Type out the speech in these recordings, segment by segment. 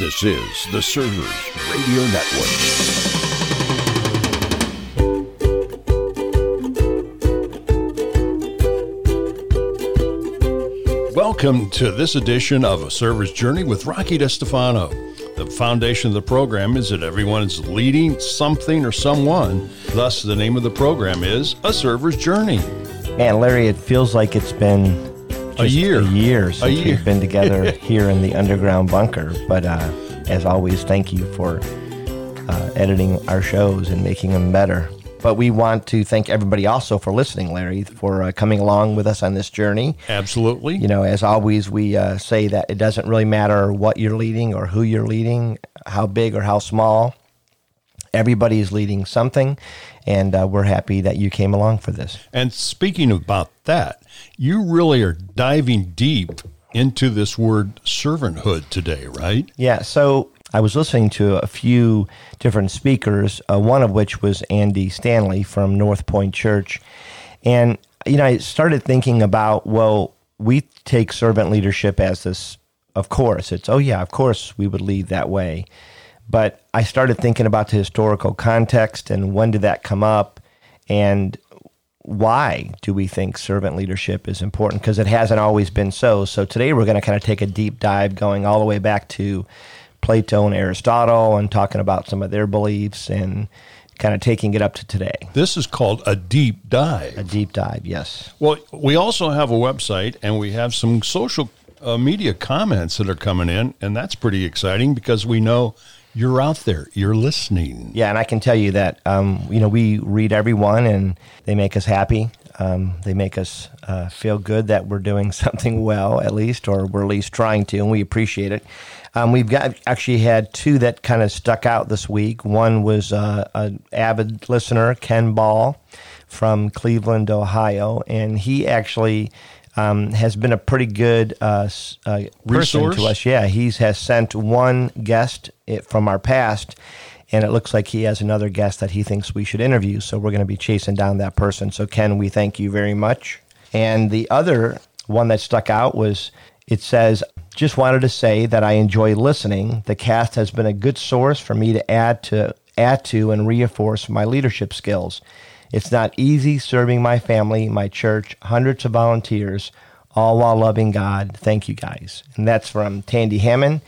This is the Servers Radio Network. Welcome to this edition of A Server's Journey with Rocky DeStefano. The foundation of the program is that everyone is leading something or someone. Thus, the name of the program is A Server's Journey. And Larry, it feels like it's been A year. a year since year. we've been together here in the underground bunker. But uh, as always, thank you for uh, editing our shows and making them better. But we want to thank everybody also for listening, Larry, for uh, coming along with us on this journey. Absolutely. You know, as always, we uh, say that it doesn't really matter what you're leading or who you're leading, how big or how small. Everybody is leading something, and uh, we're happy that you came along for this. And speaking about that, you really are diving deep into this word servanthood today, right? Yeah, so I was listening to a few different speakers, uh, one of which was Andy Stanley from North Point Church. And, you know, I started thinking about, well, we take servant leadership as this, of course, it's, oh, yeah, of course we would lead that way. But I started thinking about the historical context and when did that come up and why do we think servant leadership is important? Because it hasn't always been so. So today we're going to kind of take a deep dive going all the way back to Plato and Aristotle and talking about some of their beliefs and kind of taking it up to today. This is called a deep dive. A deep dive, yes. Well, we also have a website and we have some social uh, media comments that are coming in, and that's pretty exciting because we know you're out there, you're listening. Yeah, and I can tell you that um, you know we read everyone, and they make us happy. Um, they make us uh, feel good that we're doing something well, at least, or we're at least trying to, and we appreciate it. Um, we've got actually had two that kind of stuck out this week. One was uh, an avid listener, Ken Ball, from Cleveland, Ohio, and he actually. Um, has been a pretty good uh, uh, person Resource? to us. Yeah, he has sent one guest eh, from our past, and it looks like he has another guest that he thinks we should interview. So we're going to be chasing down that person. So Ken, we thank you very much. And the other one that stuck out was it says, "Just wanted to say that I enjoy listening. The cast has been a good source for me to add to add to and reinforce my leadership skills." It's not easy serving my family, my church, hundreds of volunteers, all while loving God. Thank you guys. And that's from Tandy Hammond.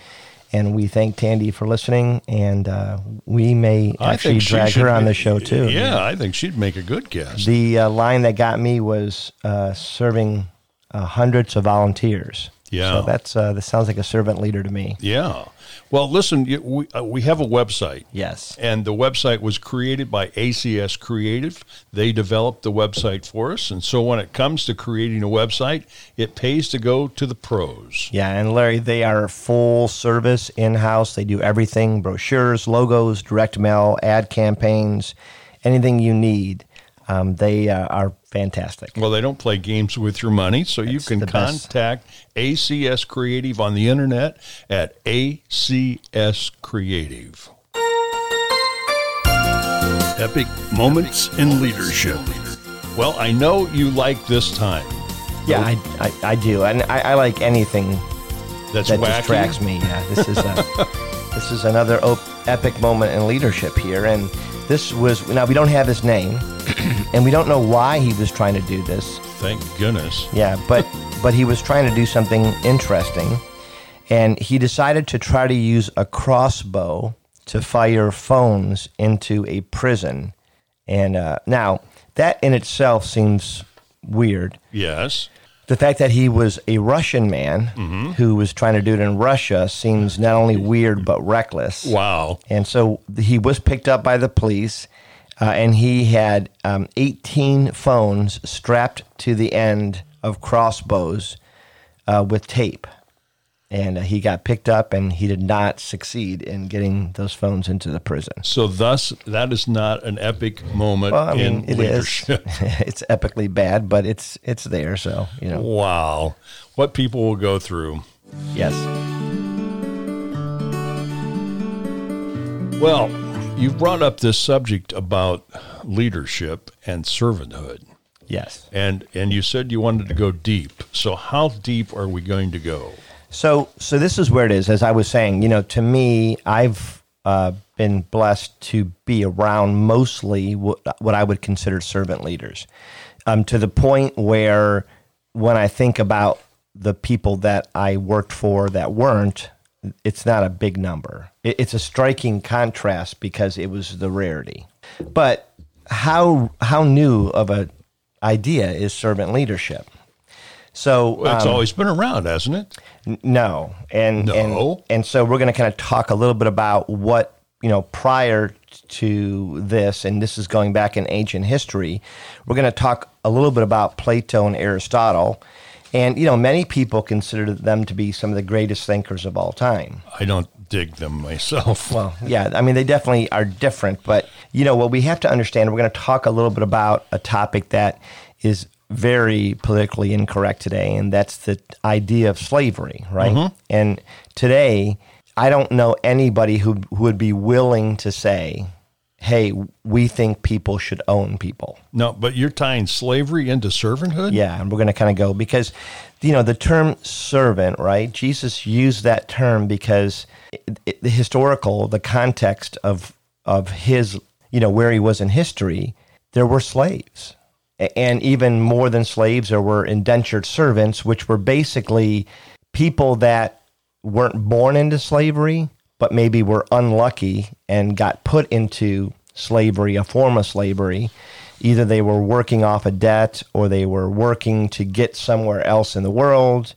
And we thank Tandy for listening. And uh, we may I actually drag her on the show too. Yeah, I think she'd make a good guest. The uh, line that got me was uh, serving uh, hundreds of volunteers. Yeah. So that's uh, that sounds like a servant leader to me. yeah. Well, listen, we, uh, we have a website. Yes. And the website was created by ACS Creative. They developed the website for us. And so when it comes to creating a website, it pays to go to the pros. Yeah, and Larry, they are full service in house. They do everything brochures, logos, direct mail, ad campaigns, anything you need. Um, they uh, are fantastic. Well, they don't play games with your money, so you can the best. contact ACS Creative on the internet at ACS Creative. Epic moments in leadership. Well, I know you like this time. Yeah, I, I, I do, and I, I like anything That's that wacky. distracts me. Yeah, this is a, this is another op- epic moment in leadership here, and this was now we don't have his name, and we don't know why he was trying to do this. Thank goodness. Yeah, but but he was trying to do something interesting, and he decided to try to use a crossbow to fire phones into a prison. And uh, now that in itself seems weird. Yes. The fact that he was a Russian man who was trying to do it in Russia seems not only weird but reckless. Wow. And so he was picked up by the police, uh, and he had um, 18 phones strapped to the end of crossbows uh, with tape. And uh, he got picked up, and he did not succeed in getting those phones into the prison. So, thus, that is not an epic moment Well, I mean, in it is. leadership. it's epically bad, but it's it's there. So you know, Wow. What people will go through. yes, Well, you've brought up this subject about leadership and servanthood. yes. And and you said you wanted to go deep. So how deep are we going to go? So, so this is where it is. As I was saying, you know, to me, I've uh, been blessed to be around mostly what, what I would consider servant leaders, um, to the point where when I think about the people that I worked for that weren't, it's not a big number. It, it's a striking contrast because it was the rarity. But how how new of a idea is servant leadership? So Well, it's um, always been around, hasn't it? N- No, and No? and and so we're going to kind of talk a little bit about what you know prior to this, and this is going back in ancient history. We're going to talk a little bit about Plato and Aristotle, and you know many people consider them to be some of the greatest thinkers of all time. I don't dig them myself. Well, yeah, I mean they definitely are different, but you know what we have to understand. We're going to talk a little bit about a topic that is very politically incorrect today, and that's the idea of slavery, right? Mm-hmm. And today, I don't know anybody who, who would be willing to say, "Hey, we think people should own people." no, but you're tying slavery into servanthood? Yeah, and we're going to kind of go because, you know, the term servant, right? Jesus used that term because it, it- the historical, the context of of his, you know, where he was in history, there were slaves, and even more than slaves, there were indentured servants, which were basically people that weren't born into slavery, but maybe were unlucky and got put into slavery, a form of slavery. Either they were working off a debt or they were working to get somewhere else in the world.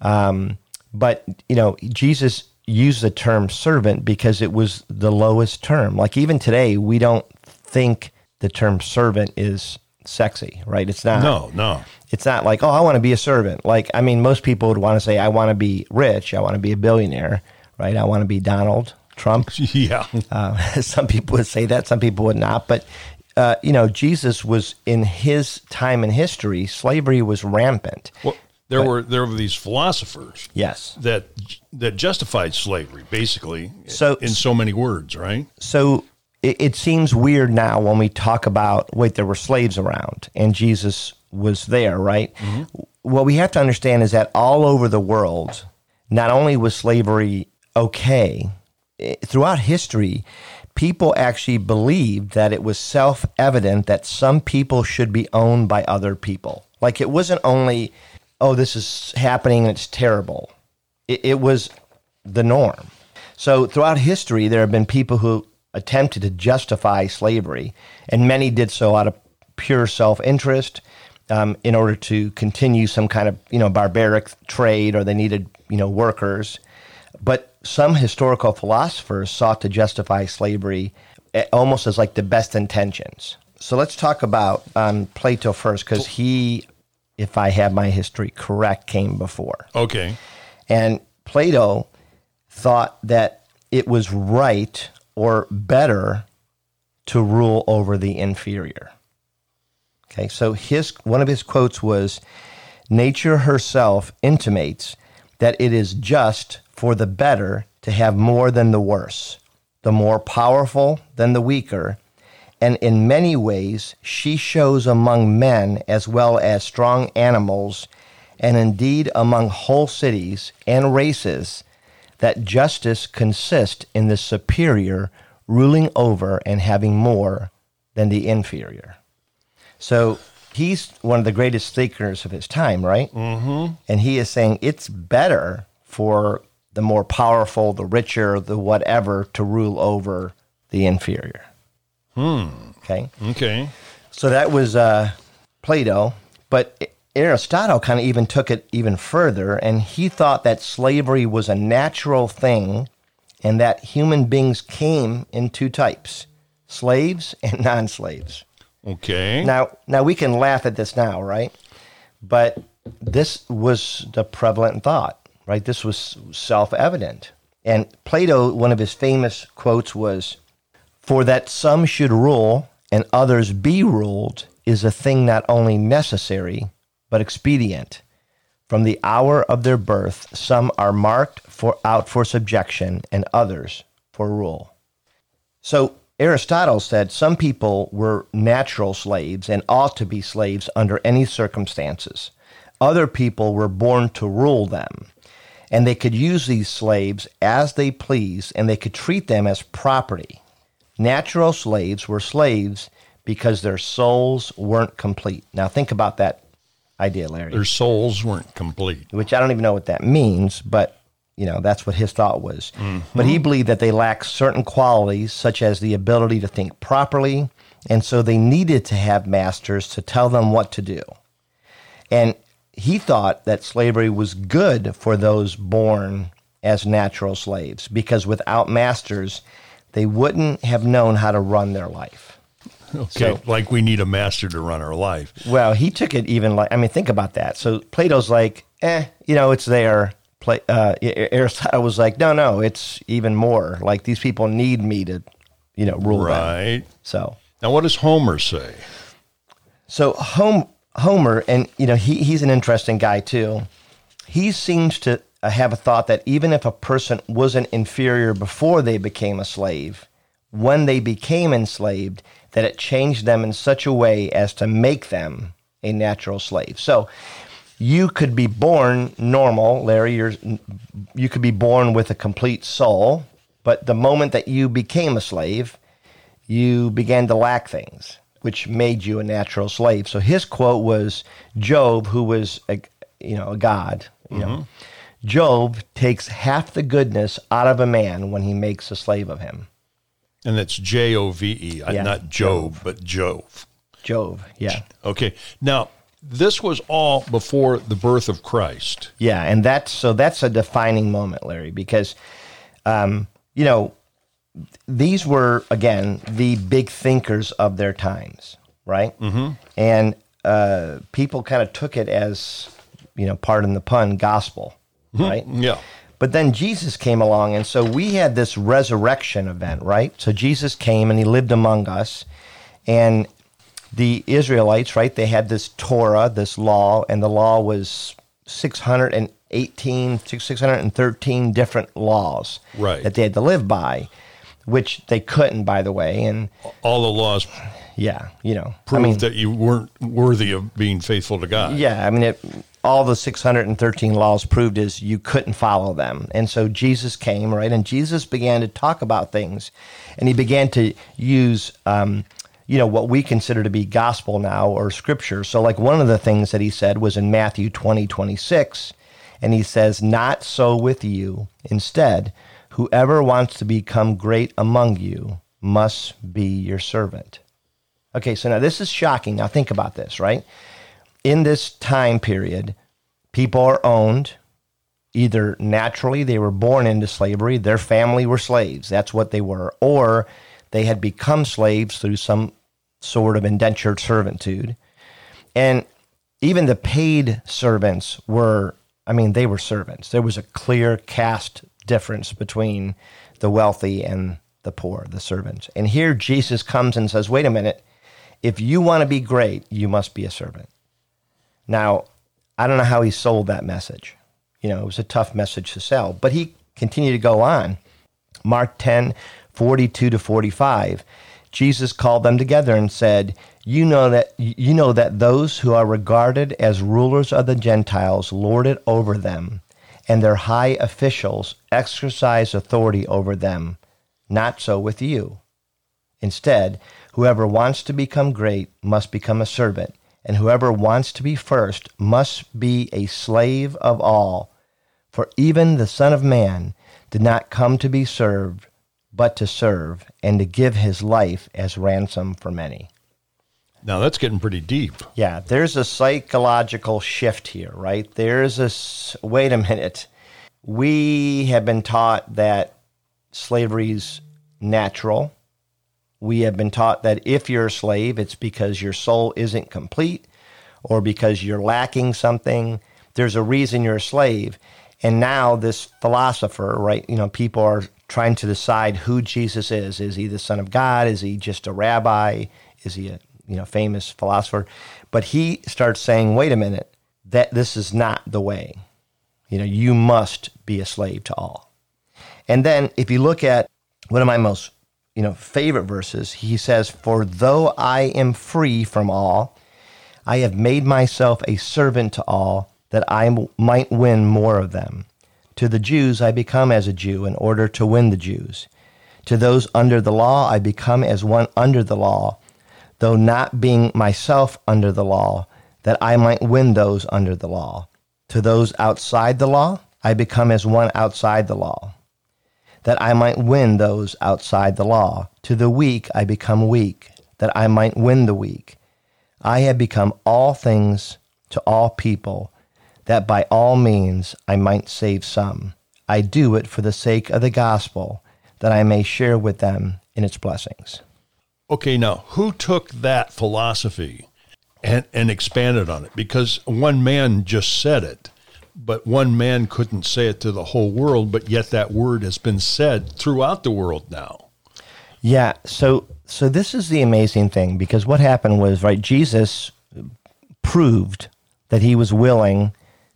Um, but, you know, Jesus used the term servant because it was the lowest term. Like even today, we don't think the term servant is sexy, right? It's not. No, no. It's not like, oh, I want to be a servant. Like, I mean, most people would want to say, I want to be rich. I want to be a billionaire, right? I want to be Donald Trump. Yeah. Uh, some people would say that, some people would not. But, uh, you know, Jesus was in his time in history, slavery was rampant. Well, there were there were these philosophers Yes. that that justified slavery, basically, So- in so many words, right? So it, it seems weird now when we talk about, wait, there were slaves around and Jesus was there, right? What we have to understand is that all over the world, not only was slavery okay, eh, throughout history, people actually believed that it was self evident that some people should be owned by other people. Like it wasn't only, oh, this is happening and it's terrible. It, it was the norm. So throughout history, there have been people who attempted to justify slavery, and many did so out of pure self interest. Um, in order to continue some kind of you know barbaric trade, or they needed you know workers, but some historical philosophers sought to justify slavery eh, almost as like the best intentions. So let's talk about um, Plato first, because he, if I have my history correct, came before. Okay. And Plato thought that it was right or better to rule over the inferior. Okay, so his one of his quotes was nature herself intimates that it is just for the better to have more than the worse, the more powerful than the weaker, and in many ways she shows among men as well as strong animals, and indeed among whole cities and races, that justice consists in the superior ruling over and having more than the inferior. So he's one of the greatest thinkers of his time, right? Mm-hmm. And he is saying it's better for the more powerful, the richer, the whatever to rule over the inferior. Hmm. Okay. Okay. So that was uh, Plato, but Aristotle kind of even took it even further, and he thought that slavery was a natural thing, and that human beings came in two types: slaves and non-slaves. Okay. Now, now we can laugh at this now, right? But this was the prevalent thought, right? This was self-evident. And Plato, one of his famous quotes was, "For that some should rule and others be ruled is a thing not only necessary but expedient. From the hour of their birth, some are marked for out for subjection, and others for rule." So Aristotle said some people were natural slaves and ought to be slaves under any circumstances. Other people were born to rule them. And they could use these slaves as they pleased, and they could treat them as property. Natural slaves were slaves because their souls weren't complete. Now, think about that Their souls weren't complete. Which I don't even know what that means, but you know that's what his thought was. Mm-hmm. But he believed that they lacked certain qualities, such as the ability to think properly, and so they needed to have masters to tell them what to do. And he thought that slavery was good for those born as natural slaves because without masters, they wouldn't have known how to run their life. Okay, so, like we need a master to run our life. Well, he took it even like I mean, think about that. So Plato's like, eh, you know, it's there. Play, uh, Aristotle was like, no, no, it's even more. Like these people need me to, you know, rule right. Them. So now, what does Homer say? So Home, Homer, and you know, he he's an interesting guy too. He seems to have a thought that even if a person wasn't inferior before they became a slave, when they became enslaved, that it changed them in such a way as to make them a natural slave. So you could be born normal, Larry. You're, you could be born with a complete soul, but the moment that you became a slave, you began to lack things, which made you a natural slave. So his quote was Job, who was a, you know a god. You mm-hmm. know, Job takes half the goodness out of a man when he makes a slave of him. And that's J O V E, uh, not Job, but Jove. Jove, yeah. Okay. Now, this was all before the birth of Christ. Yeah, and that's so that's a defining moment, Larry, because um, you know, these were again the big thinkers of their times, right? Mm-hmm. And uh, people kind of took it as, you know, pardon the pun, gospel, mm-hmm. right? Yeah. But then Jesus came along, and so we had this resurrection event, right? So Jesus came and he lived among us, and the Israelites, right? They had this Torah, this law, and the law was 618, 613 different laws right. that they had to live by, which they couldn't, by the way. And all the laws yeah, you know, proved I mean, that you weren't worthy of being faithful to God. Yeah, I mean, it, all the 613 laws proved is you couldn't follow them. And so Jesus came, right? And Jesus began to talk about things, and he began to use, um, you know, what we consider to be gospel now or scripture. So, like, one of the things that he said was in Matthew 20, 26, and he says, Not so with you. Instead, whoever wants to become great among you must be your servant. Okay, so now this is shocking. Now think about this, right? In this time period, people are owned either naturally, they were born into slavery, their family were slaves, that's what they were, or they had become slaves through some sort of indentured servitude. And even the paid servants were, I mean, they were servants. There was a clear caste difference between the wealthy and the poor, the servants. And here Jesus comes and says, wait a minute if you want to be great, you must be a servant. Now, I don't know how he sold that message. You know, it was a tough message to sell, but he continued to go on. Mark 10, 42 to 45. Jesus called them together and said, you know that you know that those who are regarded as rulers of the Gentiles lord it over them, and their high officials exercise authority over them. Not so with you. Instead, Whoever wants to become great must become a servant, and whoever wants to be first must be a slave of all. For even the Son of Man did not come to be served, but to serve, and to give his life as ransom for many. Now that's getting pretty deep. Yeah, there's a psychological shift here, right? There's a wait a minute. We have been taught that slavery's natural we have been taught that if you're a slave, it's because your soul isn't complete or because you're lacking something. There's a reason you're a slave. And now this philosopher, right, you know, people are trying to decide who Jesus is. Is he the son of God? Is he just a rabbi? Is he a, you know, famous philosopher? But he starts saying, "Wait a minute. That this is not the way. You know, you must be a slave to all." And then if you look at one of my most you know, favorite verses, he says, For though I am free from all, I have made myself a servant to all, that I might win more of them. To the Jews, I become as a Jew in order to win the Jews. To those under the law, I become as one under the law, though not being myself under the law, that I might win those under the law. To those outside the law, I become as one outside the law, that I might win those outside the law. To the weak, I become weak, that I might win the weak. I have become all things to all people, that by all means I might save some. I do it for the sake of the gospel, that I may share with them in its blessings. Okay, now who took that philosophy and, and expanded on it? Because one man just said it, but one man couldn't say it to the whole world, but yet that word has been said throughout the world now. Yeah, so so this is the amazing thing because what happened was right Jesus proved that he was willing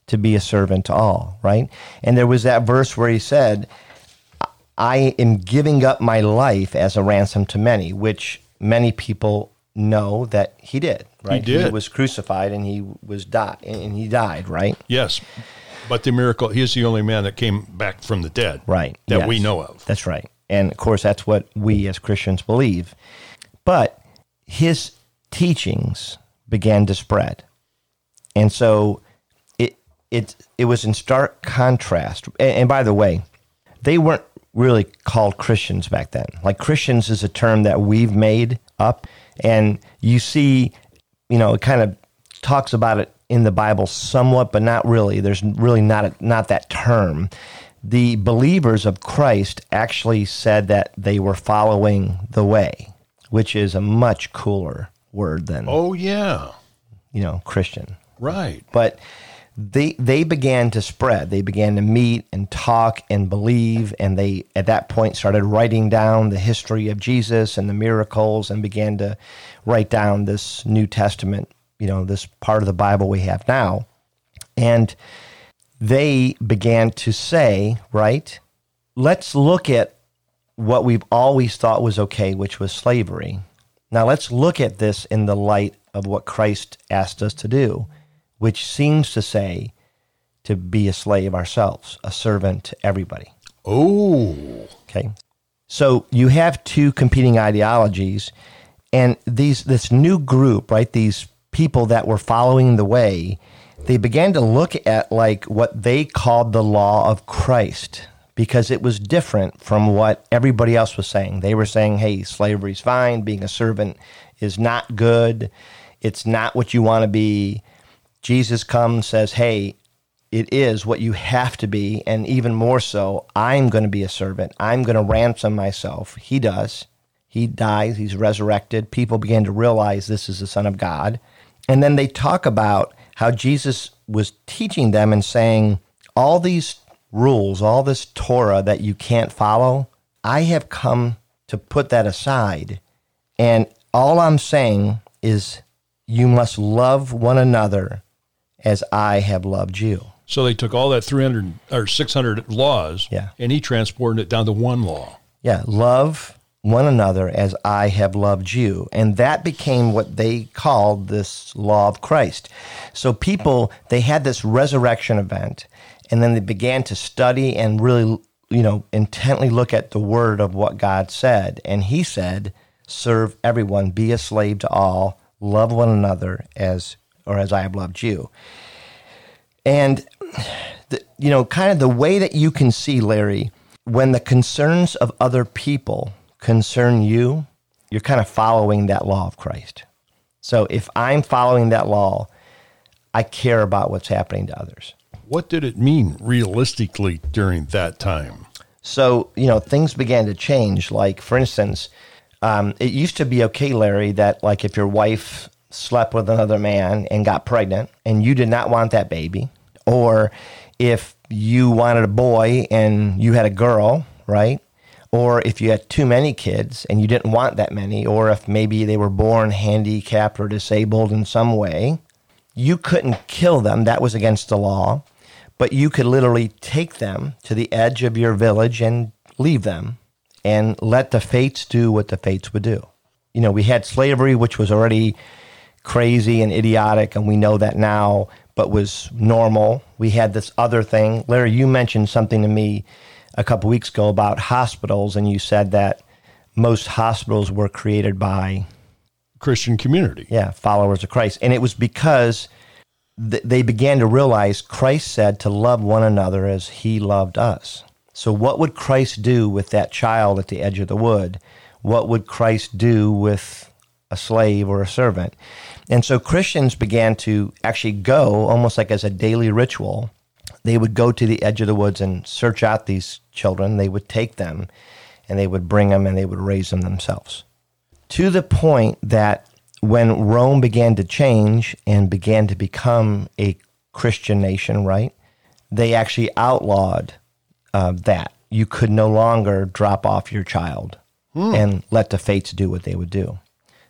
to be a servant to all, right? And there was that verse where he said, I am giving up my life as a ransom to many, which many people know that he did, right? He did. He was crucified and he was died and he died, right? Yes. But the miracle, he's the only man that came back from the dead. Right. That yes. we know of. That's right. And of course, that's what we as Christians believe. But his teachings began to spread. And so it it it was in stark contrast. And, and by the way, they weren't really called Christians back then. Like Christians is a term that we've made up and you see, you know, it kind of talks about it in the Bible somewhat, but not really. There's really not a, not that term. The believers of Christ actually said that they were following the way, which is a much cooler word than Oh, yeah. you know Christian. Right. But they they began to spread. They began to meet and talk and believe, and they at that point started writing down the history of Jesus and the miracles, and began to write down this New Testament. You know, this part of the Bible we have now, and they began to say, right, let's look at what we've always thought was okay, which was slavery. Now let's look at this in the light of what Christ asked us to do, which seems to say to be a slave ourselves, a servant to everybody. Oh. Okay. So you have two competing ideologies and these this new group, right? These people that were following the way, they began to look at like what they called the law of Christ because it was different from what everybody else was saying. They were saying, "Hey, slavery's fine, being a servant is not good. It's not what you want to be." Jesus comes says, "Hey, it is what you have to be, and even more so, I'm going to be a servant. I'm going to ransom myself. He does. He dies, he's resurrected. People begin to realize this is the Son of God. And then they talk about how Jesus was teaching them and saying, All these rules, all this Torah that you can't follow, I have come to put that aside. And all I'm saying is, you must love one another as I have loved you. So they took all that 300 or 600 laws Yeah. and he transported it down to one law. Yeah, love one another as I have loved you. And that became what they called this law of Christ. So people, they had this resurrection event, and then they began to study and really, you know, intently look at the word of what God said. And He said, serve everyone, be a slave to all, love one another as, or as I have loved you. And, the, you know, kind of the way that you can see, Larry, when the concerns of other people concern you, you're kind of following that law of Christ. So if I'm following that law, I care about what's happening to others. What did it mean realistically during that time? So, you know, things began to change. Like, for instance, um, it used to be okay, Larry, that like if your wife slept with another man and got pregnant and you did not want that baby, or if you wanted a boy and you had a girl, right? Or if you had too many kids and you didn't want that many, or if maybe they were born handicapped or disabled in some way, you couldn't kill them. That was against the law. But you could literally take them to the edge of your village and leave them and let the fates do what the fates would do. You know, we had slavery, which was already crazy and idiotic, and we know that now. but was normal. We had this other thing. Larry, you mentioned something to me a couple weeks ago about hospitals, and you said that most hospitals were created by Christian community. Yeah, followers of Christ. And it was because th- they began to realize Christ said to love one another as he loved us. So, what would Christ do with that child at the edge of the wood? What would Christ do with a slave or a servant? And so Christians began to actually go almost like as a daily ritual. They would go to the edge of the woods and search out these children. They would take them and they would bring them and they would raise them themselves. To the point that when Rome began to change and began to become a Christian nation, right, they actually outlawed uh, that. You could no longer drop off your child hmm. and let the fates do what they would do.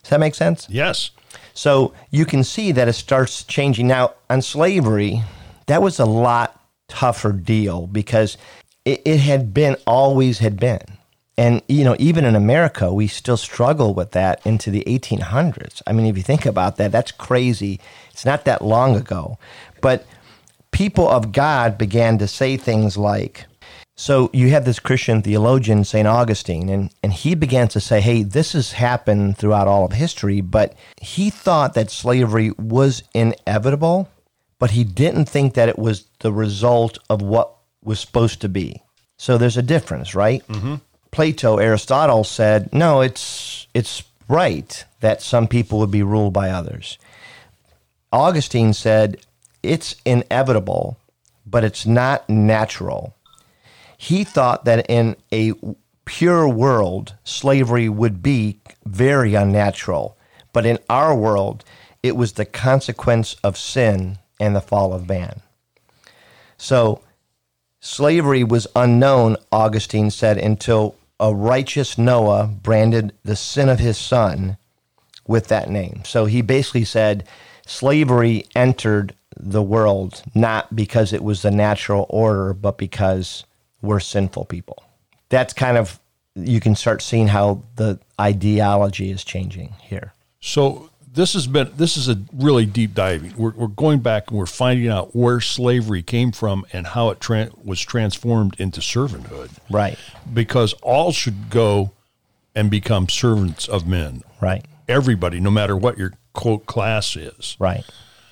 Does that make sense? Yes. So you can see that it starts changing. Now, on slavery, that was a lot tougher deal because it, it had been, always had been. And, you know, even in America, we still struggle with that into the 1800s. I mean, if you think about that, that's crazy. It's not that long ago. But people of God began to say things like, so you have this Christian theologian, St. Augustine, and, and he began to say, hey, this has happened throughout all of history, but he thought that slavery was inevitable, but he didn't think that it was the result of what was supposed to be. So there's a difference, right? Mm-hmm. Plato, Aristotle said, no, it's, it's right that some people would be ruled by others. Augustine said, it's inevitable, but it's not natural. He thought that in a pure world, slavery would be very unnatural. But in our world, it was the consequence of sin and the fall of man. So slavery was unknown, Augustine said, until a righteous Noah branded the sin of his son with that name. So he basically said slavery entered the world not because it was the natural order, but because we're sinful people. That's kind of, you can start seeing how the ideology is changing here. So this has been this is a really deep diving. We're, we're going back and we're finding out where slavery came from and how it tra- was transformed into servanthood. Right. Because all should go and become servants of men. Right. Everybody, no matter what your quote class is. Right.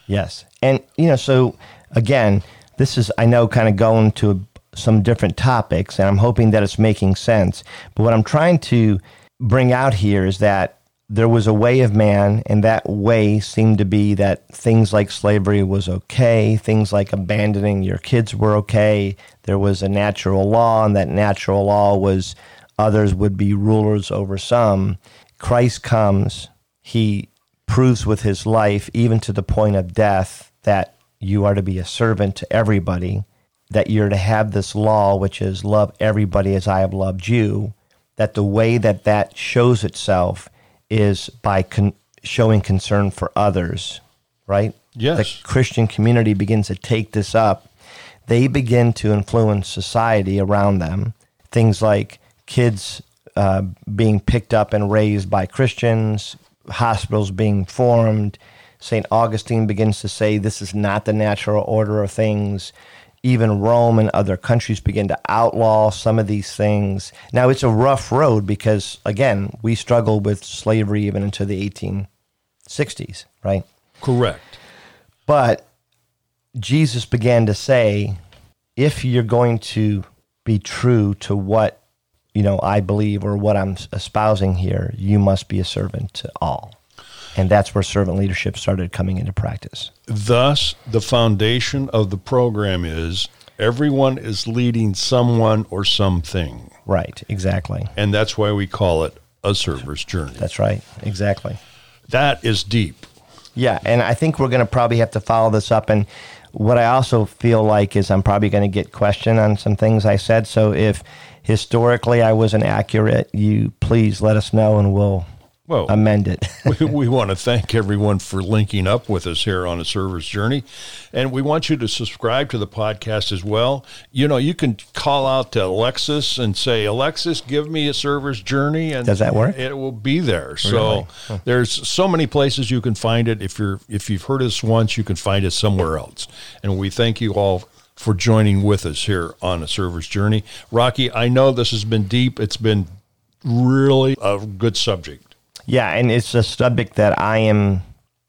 Yes. And you know, so again, this is I know kind of going to some different topics, and I'm hoping that it's making sense. But what I'm trying to bring out here is that there was a way of man, and that way seemed to be that things like slavery was okay, things like abandoning your kids were okay. There was a natural law, and that natural law was others would be rulers over some. Christ comes, he proves with his life, even to the point of death, that you are to be a servant to everybody, that you're to have this law, which is love everybody as I have loved you, that the way that that shows itself is by con- showing concern for others, right? Yes. The Christian community begins to take this up. They begin to influence society around them. Things like kids uh, being picked up and raised by Christians, hospitals being formed. St. Augustine begins to say this is not the natural order of things even Rome and other countries begin to outlaw some of these things. Now, it's a rough road because, again, we struggled with slavery even into the 1860s, right? Correct. But Jesus began to say, if you're going to be true to what you know I believe or what I'm espousing here, you must be a servant to all. And that's where servant leadership started coming into practice. Thus, the foundation of the program is everyone is leading someone or something. Right, exactly. And that's why we call it a server's journey. That's right, exactly. That is deep. Yeah, and I think we're going to probably have to follow this up. And what I also feel like is I'm probably going to get questioned on some things I said. So if historically I wasn't accurate, you please let us know and we'll well, amend it. we, we want to thank everyone for linking up with us here on a server's journey. And we want you to subscribe to the podcast as well. You know, you can call out to Alexis and say, Alexis, give me a server's journey. And Does that work? It will be there. Really? So huh. there's so many places you can find it. If you're if you've heard us once, you can find it somewhere else. And we thank you all for joining with us here on a server's journey. Rocky, I know this has been deep. It's been really a good subject. Yeah, and it's a subject that I am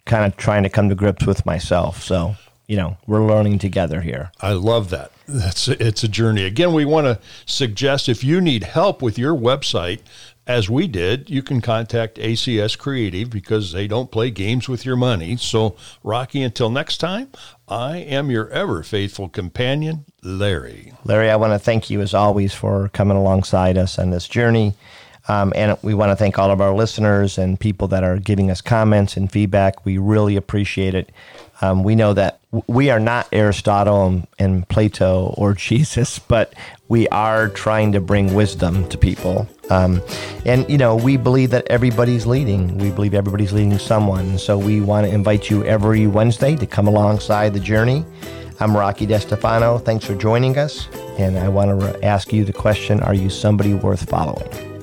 kind of trying to come to grips with myself. So, you know, we're learning together here. I love that. That's it's a journey. Again, we want to suggest if you need help with your website, as we did, you can contact ACS Creative because they don't play games with your money. So, Rocky, until next time, I am your ever faithful companion, Larry. Larry, I want to thank you as always for coming alongside us on this journey. Um, and we want to thank all of our listeners and people that are giving us comments and feedback. We really appreciate it. Um, we know that we are not Aristotle and, and, Plato or Jesus, but we are trying to bring wisdom to people. Um, and, you know, we believe that everybody's leading. We believe everybody's leading someone. So we want to invite you every Wednesday to come alongside the journey. I'm Rocky DeStefano. Thanks for joining us. And I want to ask you the question Are you somebody worth following?